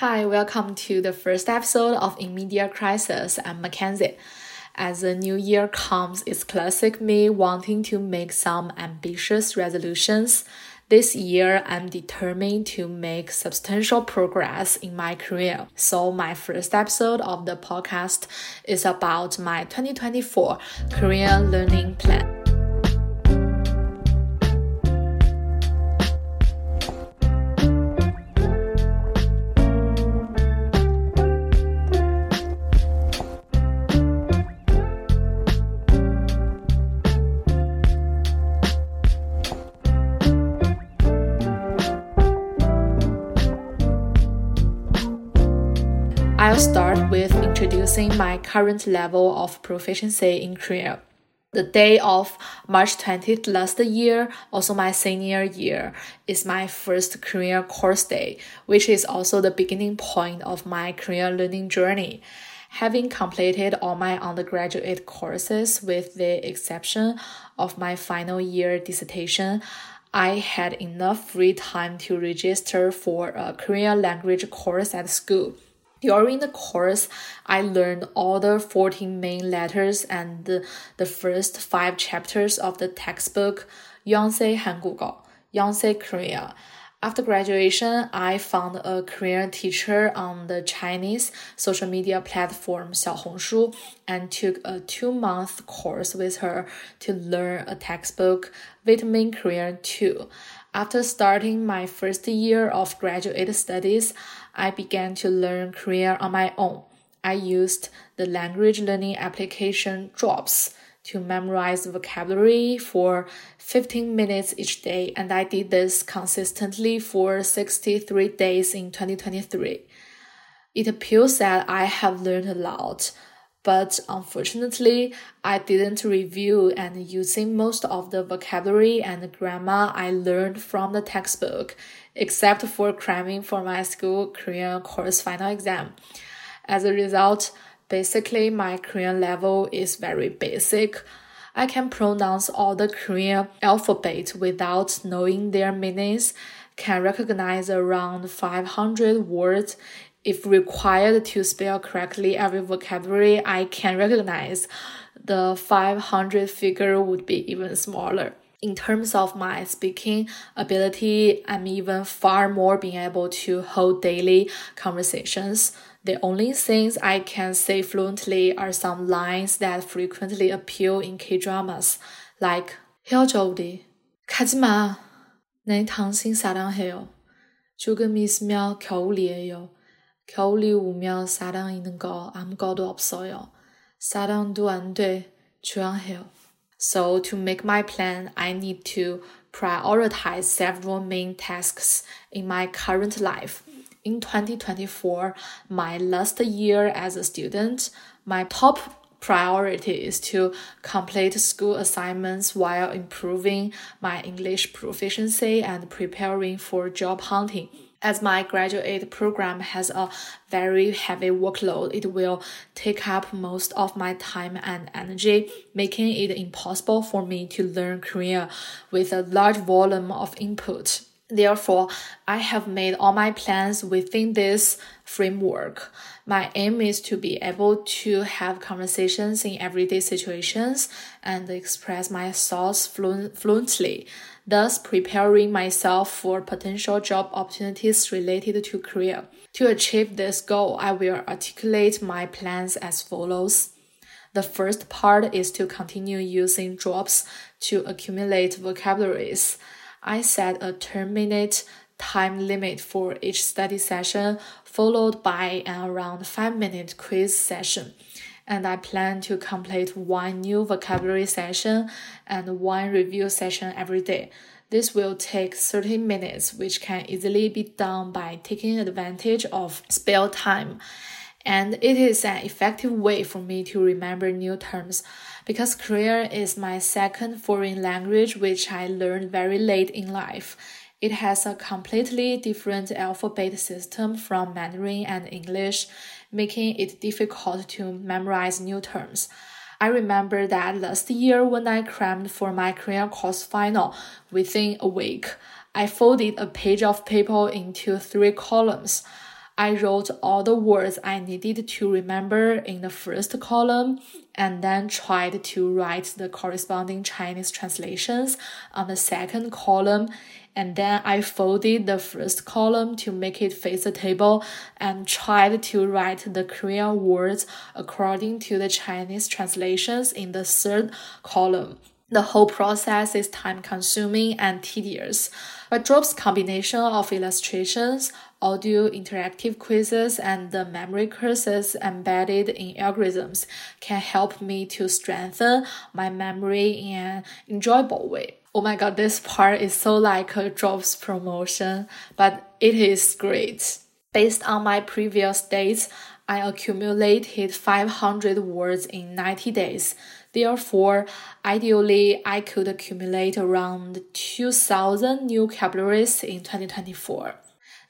Hi, welcome to the first episode of Immediate Crisis. I'm Mackenzie. As the new year comes, it's classic me wanting to make some ambitious resolutions. This year, I'm determined to make substantial progress in my career. So, my first episode of the podcast is about my 2024 career learning plan. I'll start with introducing my current level of proficiency in Korean. The day of March 20th last year, also my senior year, is my first Korean course day, which is also the beginning point of my Korean learning journey. Having completed all my undergraduate courses with the exception of my final year dissertation, I had enough free time to register for a Korean language course at school. During the course, I learned all the 14 main letters and the, the first five chapters of the textbook Yonsei Hangugo, Yonsei Korea. After graduation, I found a Korean teacher on the Chinese social media platform Xiaohongshu and took a two month course with her to learn a textbook, Vitamin Korean 2. After starting my first year of graduate studies, I began to learn Korean on my own. I used the language learning application Drops to memorize vocabulary for 15 minutes each day, and I did this consistently for 63 days in 2023. It appears that I have learned a lot, but unfortunately, I didn't review and using most of the vocabulary and grammar I learned from the textbook, except for cramming for my school Korean course final exam. As a result, basically my Korean level is very basic. I can pronounce all the Korean alphabet without knowing their meanings, can recognize around 500 words if required to spell correctly every vocabulary I can recognize, the 500 figure would be even smaller. In terms of my speaking ability, I'm even far more being able to hold daily conversations. The only things I can say fluently are some lines that frequently appear in K dramas, like 헤어져 우리 가지마 내 당신 사랑해요 조금 있으면 겨울이에요 겨울이 오면 사랑 있는 거 아무것도 없어요. 사랑도 안 돼. 조용해요. So to make my plan, I need to prioritize several main tasks in my current life. In 2024, my last year as a student, my top priority is to complete school assignments while improving my English proficiency and preparing for job hunting as my graduate program has a very heavy workload, it will take up most of my time and energy, making it impossible for me to learn Korean with a large volume of input. Therefore, I have made all my plans within this framework. My aim is to be able to have conversations in everyday situations and express my thoughts fluently thus preparing myself for potential job opportunities related to Korea. To achieve this goal, I will articulate my plans as follows. The first part is to continue using drops to accumulate vocabularies. I set a 10 minute time limit for each study session, followed by an around 5 minute quiz session and I plan to complete one new vocabulary session and one review session every day. This will take 30 minutes, which can easily be done by taking advantage of spare time. And it is an effective way for me to remember new terms because Korean is my second foreign language, which I learned very late in life. It has a completely different alphabet system from Mandarin and English, making it difficult to memorize new terms. I remember that last year when I crammed for my Korean course final within a week, I folded a page of paper into three columns. I wrote all the words I needed to remember in the first column and then tried to write the corresponding Chinese translations on the second column. And then I folded the first column to make it face the table and tried to write the Korean words according to the Chinese translations in the third column. The whole process is time consuming and tedious, but Drop's combination of illustrations, audio interactive quizzes, and the memory curves embedded in algorithms can help me to strengthen my memory in an enjoyable way. Oh my god, this part is so like a Drop's promotion, but it is great. Based on my previous dates, I accumulated 500 words in 90 days. Therefore, ideally, I could accumulate around 2,000 new vocabularies in 2024.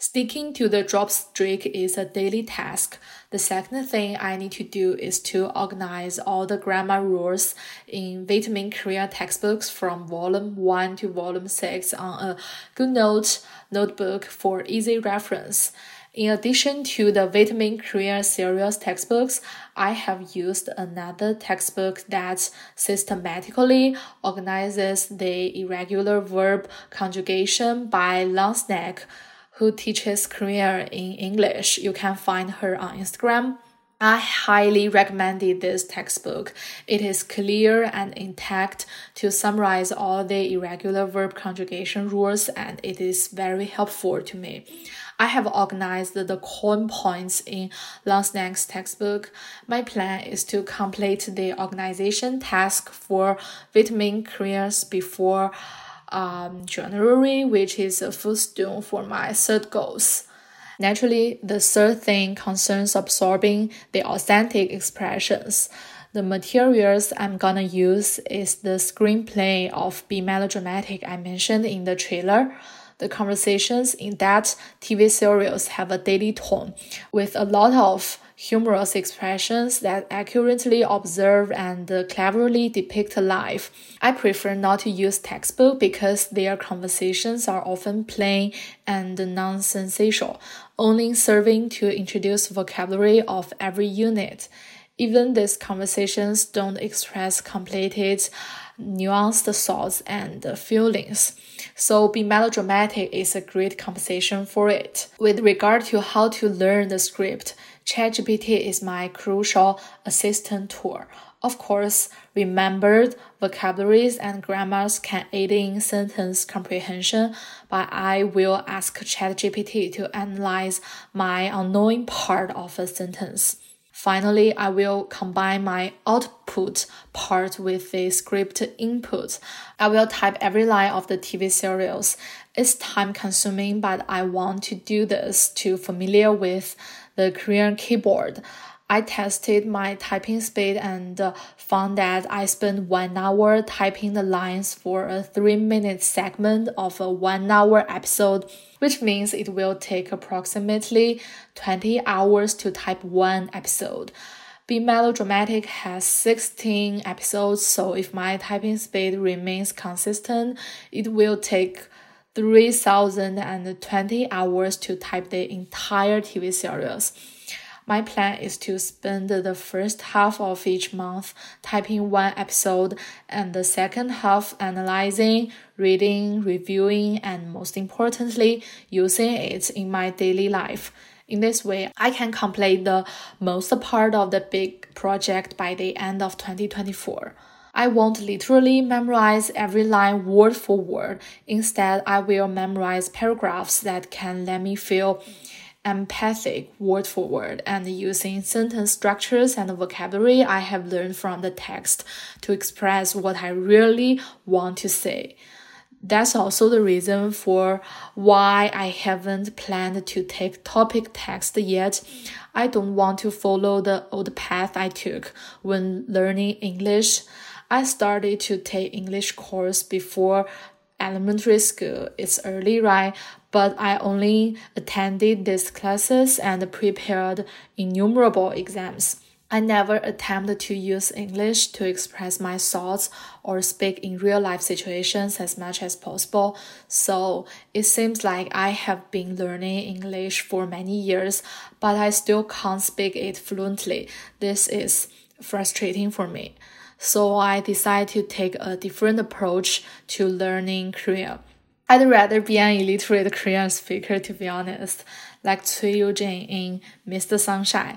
Sticking to the drop streak is a daily task. The second thing I need to do is to organize all the grammar rules in Vitamin Korea textbooks from volume 1 to volume 6 on a GoodNote notebook for easy reference. In addition to the Vitamin Korea series textbooks, I have used another textbook that systematically organizes the irregular verb conjugation by Longsnack, who teaches Korean in English. You can find her on Instagram. I highly recommended this textbook. It is clear and intact to summarize all the irregular verb conjugation rules and it is very helpful to me. I have organized the core points in Longsnack's textbook. My plan is to complete the organization task for vitamin careers before um, January, which is a footstone for my third goals. Naturally, the third thing concerns absorbing the authentic expressions. The materials I'm gonna use is the screenplay of Be Melodramatic I mentioned in the trailer. The conversations in that TV series have a daily tone with a lot of humorous expressions that accurately observe and cleverly depict life. I prefer not to use textbook because their conversations are often plain and nonsensical, only serving to introduce vocabulary of every unit. Even these conversations don't express completed, nuanced thoughts and feelings. So, be melodramatic is a great conversation for it. With regard to how to learn the script, ChatGPT is my crucial assistant tool. Of course, remembered vocabularies and grammars can aid in sentence comprehension, but I will ask ChatGPT to analyze my unknowing part of a sentence. Finally, I will combine my output part with the script input. I will type every line of the TV serials. It's time consuming, but I want to do this to familiar with the Korean keyboard. I tested my typing speed and uh, found that I spent one hour typing the lines for a three minute segment of a one hour episode, which means it will take approximately 20 hours to type one episode. Be Melodramatic has 16 episodes, so if my typing speed remains consistent, it will take 3,020 hours to type the entire TV series. My plan is to spend the first half of each month typing one episode and the second half analyzing, reading, reviewing, and most importantly, using it in my daily life. In this way, I can complete the most part of the big project by the end of 2024. I won't literally memorize every line word for word. Instead, I will memorize paragraphs that can let me feel empathic word for word and using sentence structures and vocabulary I have learned from the text to express what I really want to say. That's also the reason for why I haven't planned to take TOPIK test yet. I don't want to follow the old path I took when learning English. I started to take English course before elementary school. It's early, right? But I only attended these classes and prepared innumerable exams. I never attempted to use English to express my thoughts or speak in real life situations as much as possible. So it seems like I have been learning English for many years, but I still can't speak it fluently. This is frustrating for me. So I decided to take a different approach to learning Korean. I'd rather be an illiterate Korean speaker, to be honest, like Cui Yujin in Mr. Sunshine.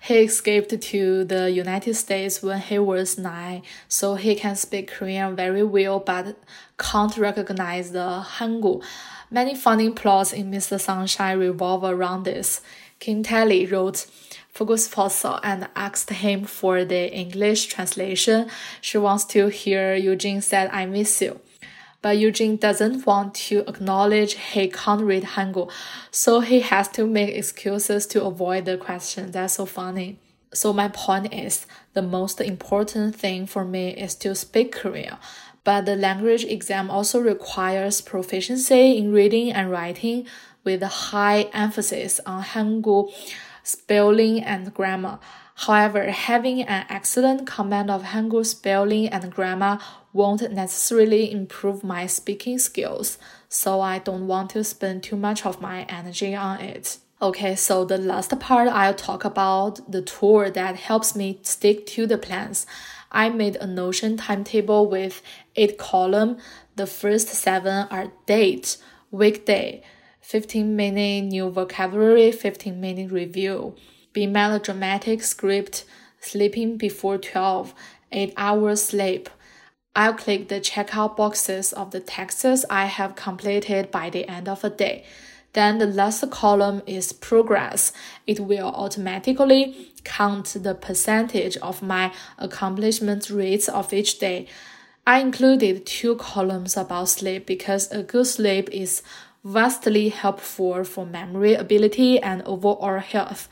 He escaped to the United States when he was nine, so he can speak Korean very well but can't recognize the Hangul. Many funny plots in Mr. Sunshine revolve around this. Kim Tae-ri wrote Focus Fossil and asked him for the English translation. She wants to hear Eugene said, I miss you but Eugene doesn't want to acknowledge he can't read Hangul, so he has to make excuses to avoid the question. That's so funny. So my point is, the most important thing for me is to speak Korean, but the language exam also requires proficiency in reading and writing with a high emphasis on Hangul spelling and grammar. However, having an excellent command of Hangul spelling and grammar won't necessarily improve my speaking skills, so I don't want to spend too much of my energy on it. Okay, so the last part I'll talk about the tool that helps me stick to the plans. I made a Notion timetable with eight columns. The first seven are date, weekday, 15 minute new vocabulary, 15 minute review, be melodramatic script, sleeping before 12, 8 hours sleep. I'll click the checkout boxes of the texts I have completed by the end of the day. Then the last column is progress. It will automatically count the percentage of my accomplishment rates of each day. I included two columns about sleep because a good sleep is vastly helpful for memory ability and overall health.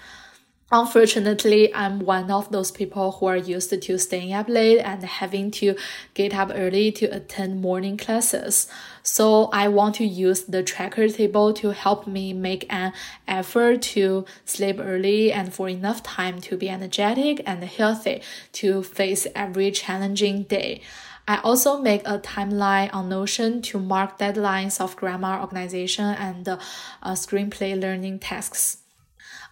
Unfortunately, I'm one of those people who are used to staying up late and having to get up early to attend morning classes. So I want to use the tracker table to help me make an effort to sleep early and for enough time to be energetic and healthy to face every challenging day. I also make a timeline on Notion to mark deadlines of grammar organization and uh, screenplay learning tasks.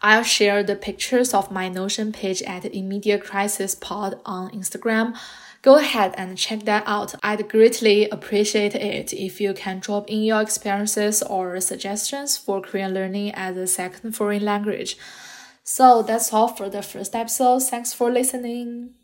I'll share the pictures of my Notion page at Immediate Crisis Pod on Instagram. Go ahead and check that out. I'd greatly appreciate it if you can drop in your experiences or suggestions for Korean learning as a second foreign language. So that's all for the first episode. Thanks for listening.